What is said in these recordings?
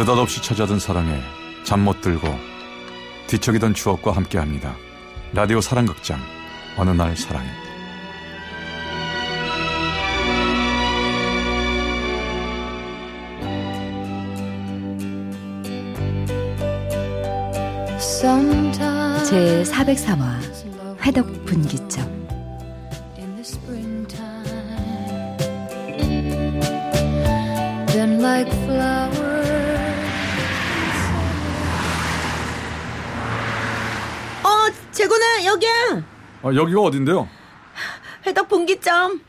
느닷없이 찾아든 사랑에 잠 못 들고 뒤척이던 추억과 함께합니다. 라디오 사랑극장 어느 날 사랑이 제 403화 회덕 분기점 어, 재곤아, 여기야. 아, 여기가 어딘데요? 회덕 분기점.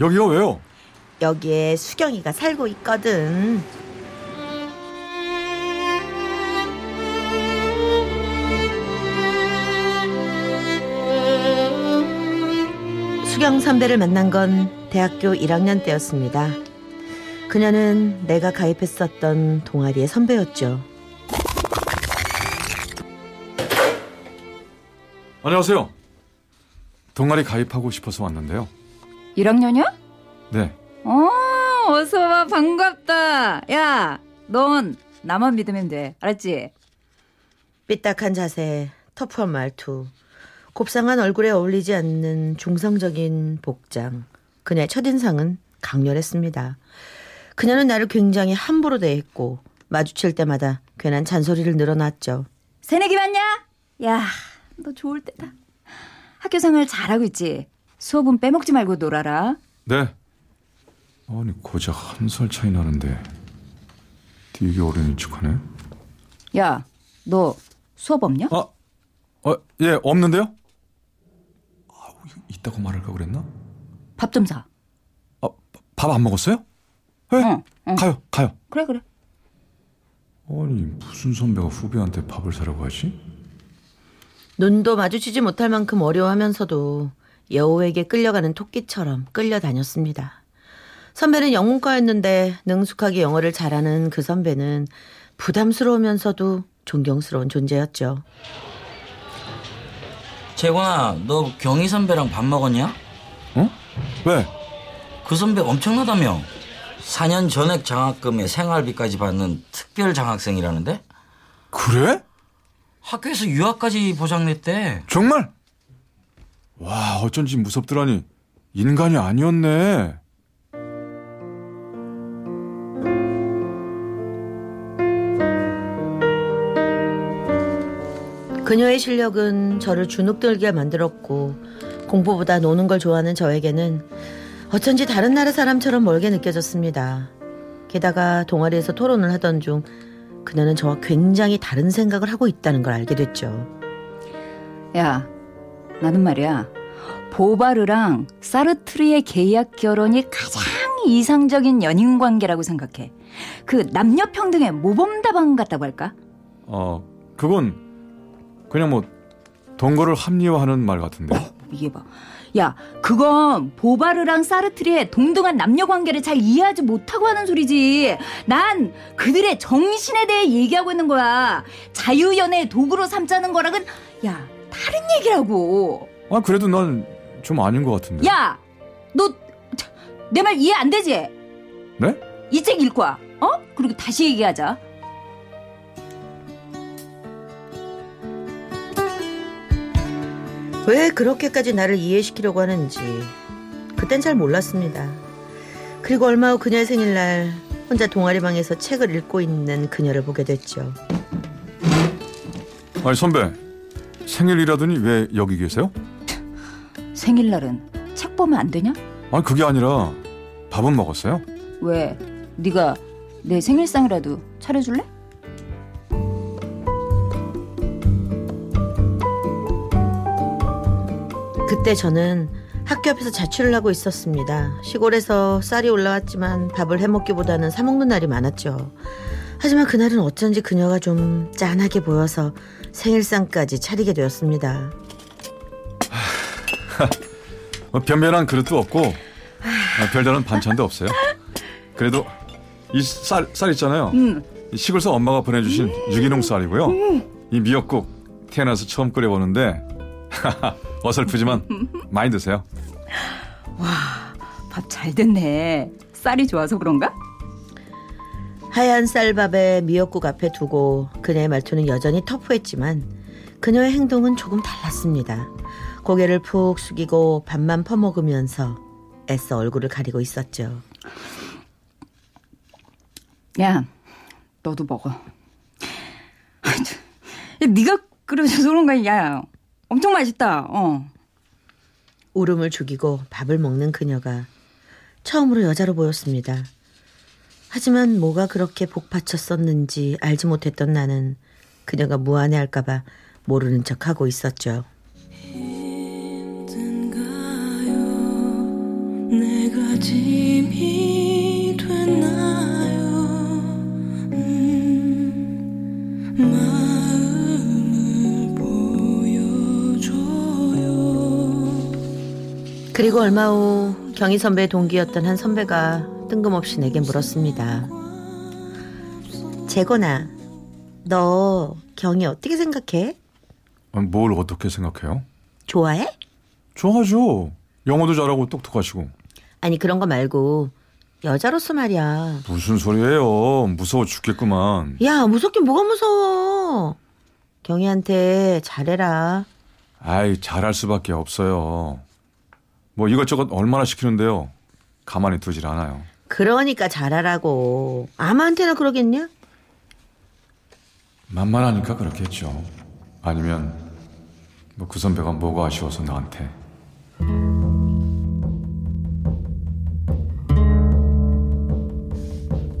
여기가 왜요? 여기에 수경이가 살고 있거든. 수경 선배를 만난 건 대학교 1학년 때였습니다. 그녀는 내가 가입했었던 동아리의 선배였죠. 안녕하세요. 동아리 가입하고 싶어서 왔는데요. 1학년이야? 네. 어, 어서 와 반갑다. 야, 넌 나만 믿으면 돼. 알았지? 삐딱한 자세, 터프한 말투, 곱상한 얼굴에 어울리지 않는 중성적인 복장. 그녀의 첫인상은 강렬했습니다. 그녀는 나를 굉장히 함부로 대했고 마주칠 때마다 괜한 잔소리를 늘어놨죠. 새내기 맞냐? 야, 너 좋을 때다. 학교 생활 잘하고 있지? 수업은 빼먹지 말고 놀아라. 네. 아니 고작 한 살 차이 나는데 되게 어린이 척하네. 야, 너 수업 없냐? 아, 어, 예, 없는데요? 아, 있다고 말할까 그랬나? 밥 좀 사. 아, 밥 안 먹었어요? 네, 응, 응. 가요, 가요. 그래, 그래. 아니 무슨 선배가 후배한테 밥을 사라고 하지? 눈도 마주치지 못할 만큼 어려워하면서도 여우에게 끌려가는 토끼처럼 끌려다녔습니다. 선배는 영문과였는데 능숙하게 영어를 잘하는 그 선배는 부담스러우면서도 존경스러운 존재였죠. 재권아, 너 경희 선배랑 밥 먹었냐? 어? 왜? 그 선배 엄청나다며. 4년 전액 장학금에 생활비까지 받는 특별 장학생이라는데? 그래? 학교에서 유학까지 보장냈대. 정말? 와, 어쩐지 무섭더라니. 인간이 아니었네. 그녀의 실력은 저를 주눅들게 만들었고 공부보다 노는 걸 좋아하는 저에게는 어쩐지 다른 나라 사람처럼 멀게 느껴졌습니다. 게다가 동아리에서 토론을 하던 중 그녀는 저와 굉장히 다른 생각을 하고 있다는 걸 알게 됐죠. 야, 나는 말이야. 보바르랑 사르트르의 계약 결혼이 가장 이상적인 연인 관계라고 생각해. 그 남녀 평등의 모범답안 같다고 할까? 어, 그건 그냥 뭐 동거를 합리화하는 말 같은데. 이게 봐. 야, 그건 보바르랑 사르트르의 동등한 남녀 관계를 잘 이해하지 못하고 하는 소리지. 난 그들의 정신에 대해 얘기하고 있는 거야. 자유연애의 도구로 삼자는 거랑은 야, 다른 얘기라고. 아, 그래도 난 좀 아닌 것 같은데. 야, 너 내 말 이해 안 되지? 네? 이 책 읽고 와. 어? 그리고 다시 얘기하자. 왜 그렇게까지 나를 이해시키려고 하는지 그땐 잘 몰랐습니다. 그리고 얼마 후 그녀의 생일날 혼자 동아리방에서 책을 읽고 있는 그녀를 보게 됐죠. 아니, 선배. 생일이라더니 왜 여기 계세요? 생일날은 책 보면 안 되냐? 아니, 그게 아니라 밥은 먹었어요? 왜? 네가 내 생일상이라도 차려줄래? 그때 저는 학교 앞에서 자취를 하고 있었습니다. 시골에서 쌀이 올라왔지만 밥을 해먹기보다는 사먹는 날이 많았죠. 하지만 그날은 어쩐지 그녀가 좀 짠하게 보여서 생일상까지 차리게 되었습니다. 어, 변변한 그릇도 없고 어, 별다른 반찬도 없어요. 그래도 이 쌀 쌀 있잖아요. 응. 이 시골서 엄마가 보내주신 유기농 쌀이고요. 이 미역국 태어나서 처음 끓여보는데 어설프지만 많이 드세요. 밥잘 됐네. 쌀이 좋아서 그런가? 하얀 쌀밥에 미역국 앞에 두고 그녀의 말투는 여전히 터프했지만 그녀의 행동은 조금 달랐습니다. 고개를 푹 숙이고 밥만 퍼먹으면서 애써 얼굴을 가리고 있었죠. 야, 너도 먹어. 아, 야, 네가 끓여줘서 그런 거야. 야, 엄청 맛있다. 어. 울음을 죽이고 밥을 먹는 그녀가 처음으로 여자로 보였습니다. 하지만 뭐가 그렇게 복받쳤었는지 알지 못했던 나는 그녀가 무안해할까봐 모르는 척하고 있었죠. 내가 짐이 됐나 그리고 얼마 후 경희 선배의 동기였던 한 선배가 뜬금없이 내게 물었습니다. 재건아, 너 경희 어떻게 생각해? 아, 뭘 어떻게 생각해요? 좋아해? 좋아하죠. 영어도 잘하고 똑똑하시고. 아니 그런 거 말고 여자로서 말이야. 무슨 소리예요? 무서워 죽겠구만. 야 무섭긴 뭐가 무서워. 경희한테 잘해라. 아이, 잘할 수밖에 없어요. 뭐 이것저것 얼마나 시키는데요. 가만히 두질 않아요. 그러니까 잘하라고. 아무한테나 그러겠냐? 만만하니까 그렇겠죠. 아니면 뭐 그 선배가 뭐가 아쉬워서 나한테.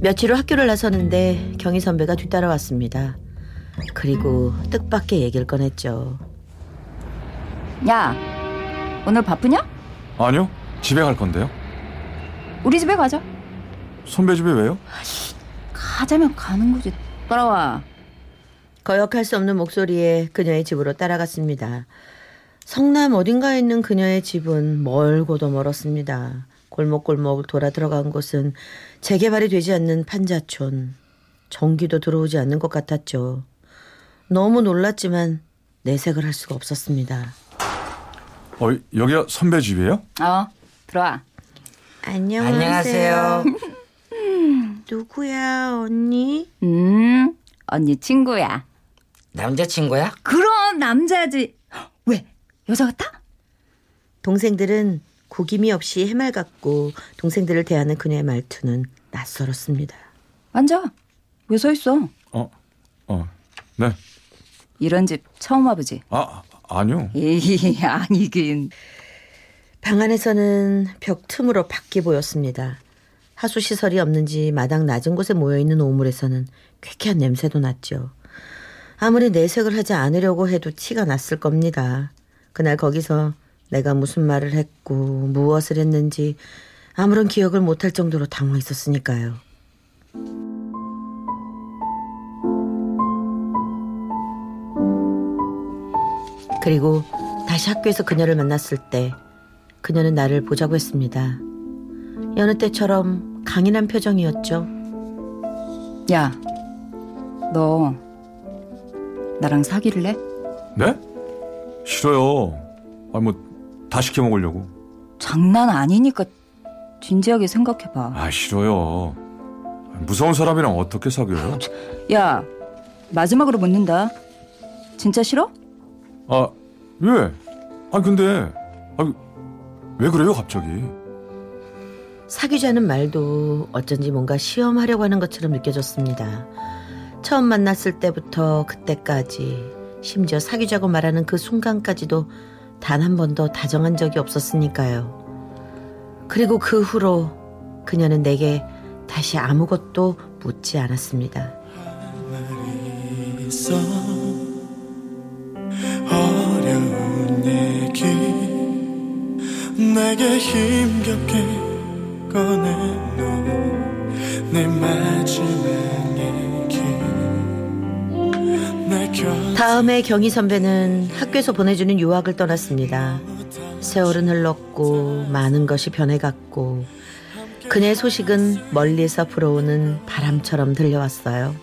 며칠 후 학교를 나서는데 경희 선배가 뒤따라왔습니다. 그리고 뜻밖의 얘기를 꺼냈죠. 야, 오늘 바쁘냐? 아니요. 집에 갈 건데요. 우리 집에 가자. 선배 집에 왜요? 가자면 가는 거지. 따라와. 거역할 수 없는 목소리에 그녀의 집으로 따라갔습니다. 성남 어딘가에 있는 그녀의 집은 멀고도 멀었습니다. 골목골목 돌아 들어간 곳은 재개발이 되지 않는 판자촌. 전기도 들어오지 않는 것 같았죠. 너무 놀랐지만 내색을 할 수가 없었습니다. 어, 여기가 선배 집이에요? 어, 들어와. 안녕하세요. 누구야, 언니? 음, 언니 친구야. 남자친구야? 그럼 남자지. 왜? 여자 같아? 동생들은 구김이 없이 해맑았고 동생들을 대하는 그녀의 말투는 낯설었습니다. 앉아. 왜 서 있어? 어, 어, 네. 이런 집 처음 와보지? 아, 아니요. 에이, 아니긴. 방 안에서는 벽 틈으로 밖이 보였습니다. 하수 시설이 없는지 마당 낮은 곳에 모여 있는 오물에서는 쾌쾌한 냄새도 났죠. 아무리 내색을 하지 않으려고 해도 티가 났을 겁니다. 그날 거기서 내가 무슨 말을 했고 무엇을 했는지 아무런 기억을 못할 정도로 당황했었으니까요. 그리고 다시 학교에서 그녀를 만났을 때 그녀는 나를 보자고 했습니다. 여느 때처럼 강인한 표정이었죠. 야, 너 나랑 사귀를래? 네? 싫어요. 아, 뭐, 다 시켜 먹으려고. 장난 아니니까 진지하게 생각해봐. 아, 싫어요. 무서운 사람이랑 어떻게 사귀어요? 야, 마지막으로 묻는다. 진짜 싫어? 아, 왜? 아, 근데, 아, 왜 그래요, 갑자기? 사귀자는 말도 어쩐지 뭔가 시험하려고 하는 것처럼 느껴졌습니다. 처음 만났을 때부터 그때까지 심지어 사귀자고 말하는 그 순간까지도 단 한 번도 다정한 적이 없었으니까요. 그리고 그 후로 그녀는 내게 다시 아무것도 묻지 않았습니다. 내게 힘겹게 꺼내놓은 내 마지막 얘기. 다음에 경희 선배는 학교에서 보내주는 유학을 떠났습니다. 세월은 흘렀고 많은 것이 변해갔고 그녀의 소식은 멀리서 불어오는 바람처럼 들려왔어요.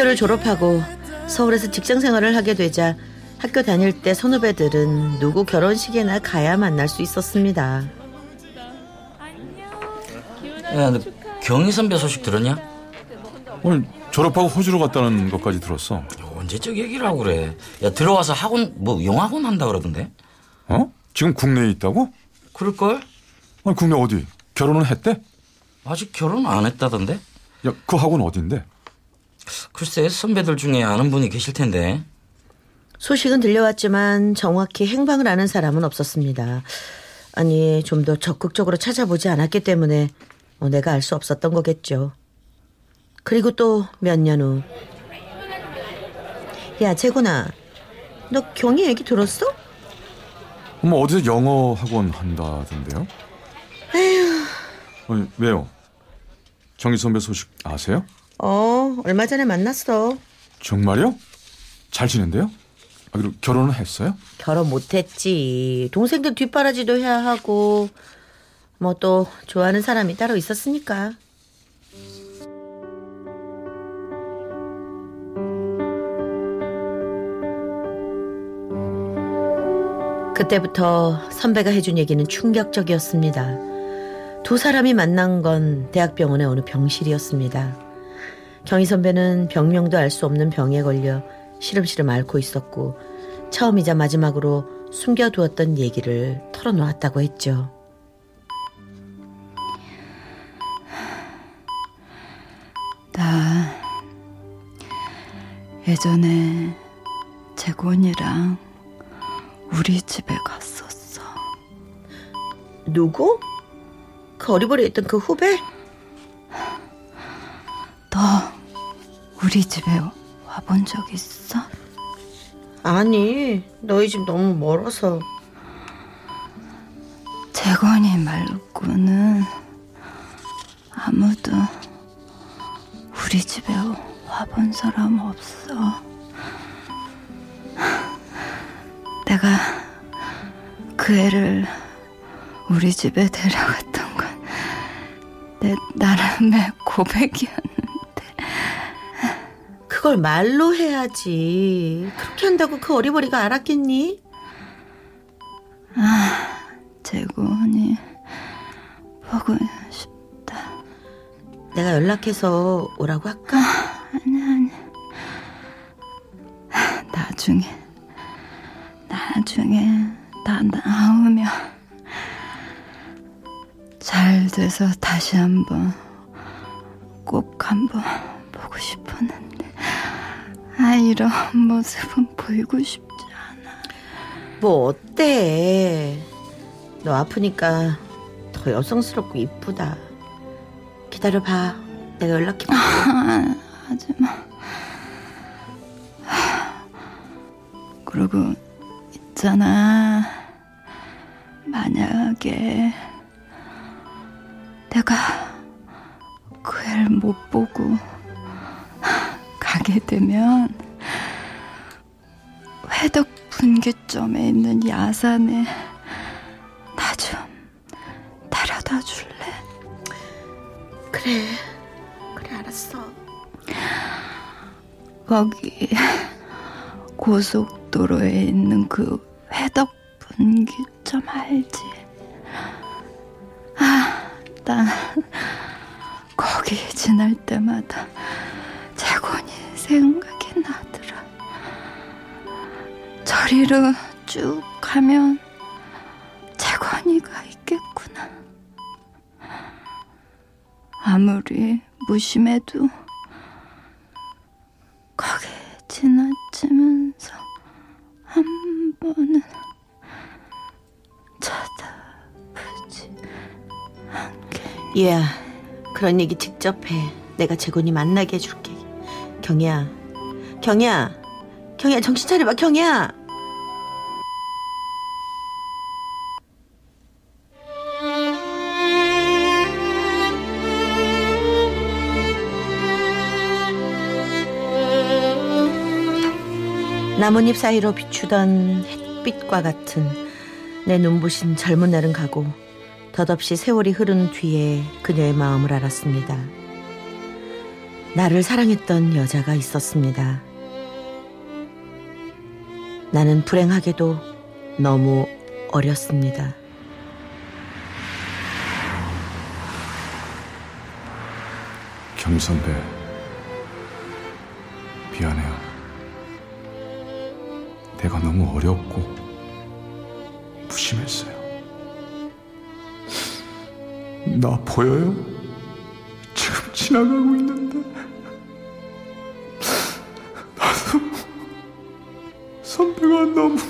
학교를 졸업하고 서울에서 직장 생활을 하게 되자 학교 다닐 때 선후배들은 누구 결혼식에나 가야 만날 수 있었습니다. 야, 너 경희 선배 소식 들었냐? 오늘 졸업하고 호주로 갔다는 것까지 들었어. 언제적 얘기를 하고 그래. 야, 들어와서 학원, 뭐, 영학원 한다 그러던데? 어? 지금 국내에 있다고? 그럴걸? 아니, 국내 어디? 결혼은 했대? 아직 결혼 안 했다던데? 야, 그 학원 어딘데? 글쎄, 선배들 중에 아는 분이 계실 텐데. 소식은 들려왔지만 정확히 행방을 아는 사람은 없었습니다. 아니, 좀 더 적극적으로 찾아보지 않았기 때문에 뭐 내가 알 수 없었던 거겠죠. 그리고 또 몇 년 후. 야, 재곤아. 너 경희 얘기 들었어? 어머, 어디서 영어 학원 한다던데요? 에휴. 아니, 왜요? 정희 선배 소식 아세요? 어, 얼마 전에 만났어. 정말요? 잘 지낸대요? 아, 그리고 결혼은 했어요? 결혼 못했지. 동생들 뒷바라지도 해야 하고, 뭐 또 좋아하는 사람이 따로 있었으니까. 그때부터 선배가 해준 얘기는 충격적이었습니다. 두 사람이 만난 건 대학병원의 어느 병실이었습니다. 경희 선배는 병명도 알 수 없는 병에 걸려 시름시름 앓고 있었고 처음이자 마지막으로 숨겨두었던 얘기를 털어놓았다고 했죠. 나 예전에 재곤이랑 우리 집에 갔었어. 누구? 그 어리버리 했던 그 후배? 너 우리 집에 와본 적 있어? 아니, 너희 집 너무 멀어서. 재건이 말고는 아무도 우리 집에 와본 사람 없어. 내가 그 애를 우리 집에 데려갔던 건 내 나름의 고백이었는데 그걸 말로 해야지. 그렇게 한다고 그 어리버리가 알았겠니? 재건이 보고 싶다. 내가 연락해서 오라고 할까? 아니 아니 나중에 나중에 나 나오면 잘 돼서 다시 한번 꼭 한번 아 이런 모습은 보이고 싶지 않아 뭐 어때? 너 아프니까 더 여성스럽고 이쁘다. 기다려봐. 내가 연락해. 아, 하지마 그리고 있잖아 만약에 내가 그 애를 못 보고 가게 되면 회덕 분기점에 있는 야산에 나 좀 데려다 줄래? 그래. 그래, 알았어. 거기 고속도로에 있는 그 회덕 분기점 알지? 아, 난 거기 지날 때마다 생각이 나더라. 저리로 쭉 가면 재건이가 있겠구나. 아무리 무심해도 거기 지나치면서 한 번은 쳐다보지 않게. 얘야, 그런 얘기 직접 해. 내가 재곤이 만나게 해줄게. 경이야, 경이야, 경이야, 정신 차려봐, 경이야. 나뭇잎 사이로 비추던 햇빛과 같은 내 눈부신 젊은 날은 가고 덧없이 세월이 흐른 뒤에 그녀의 마음을 알았습니다. 나를 사랑했던 여자가 있었습니다. 나는 불행하게도 너무 어렸습니다. 경 선배 미안해요. 내가 너무 어렵고 무심했어요. 나 보여요? 지금 지나가고 있는데 annem.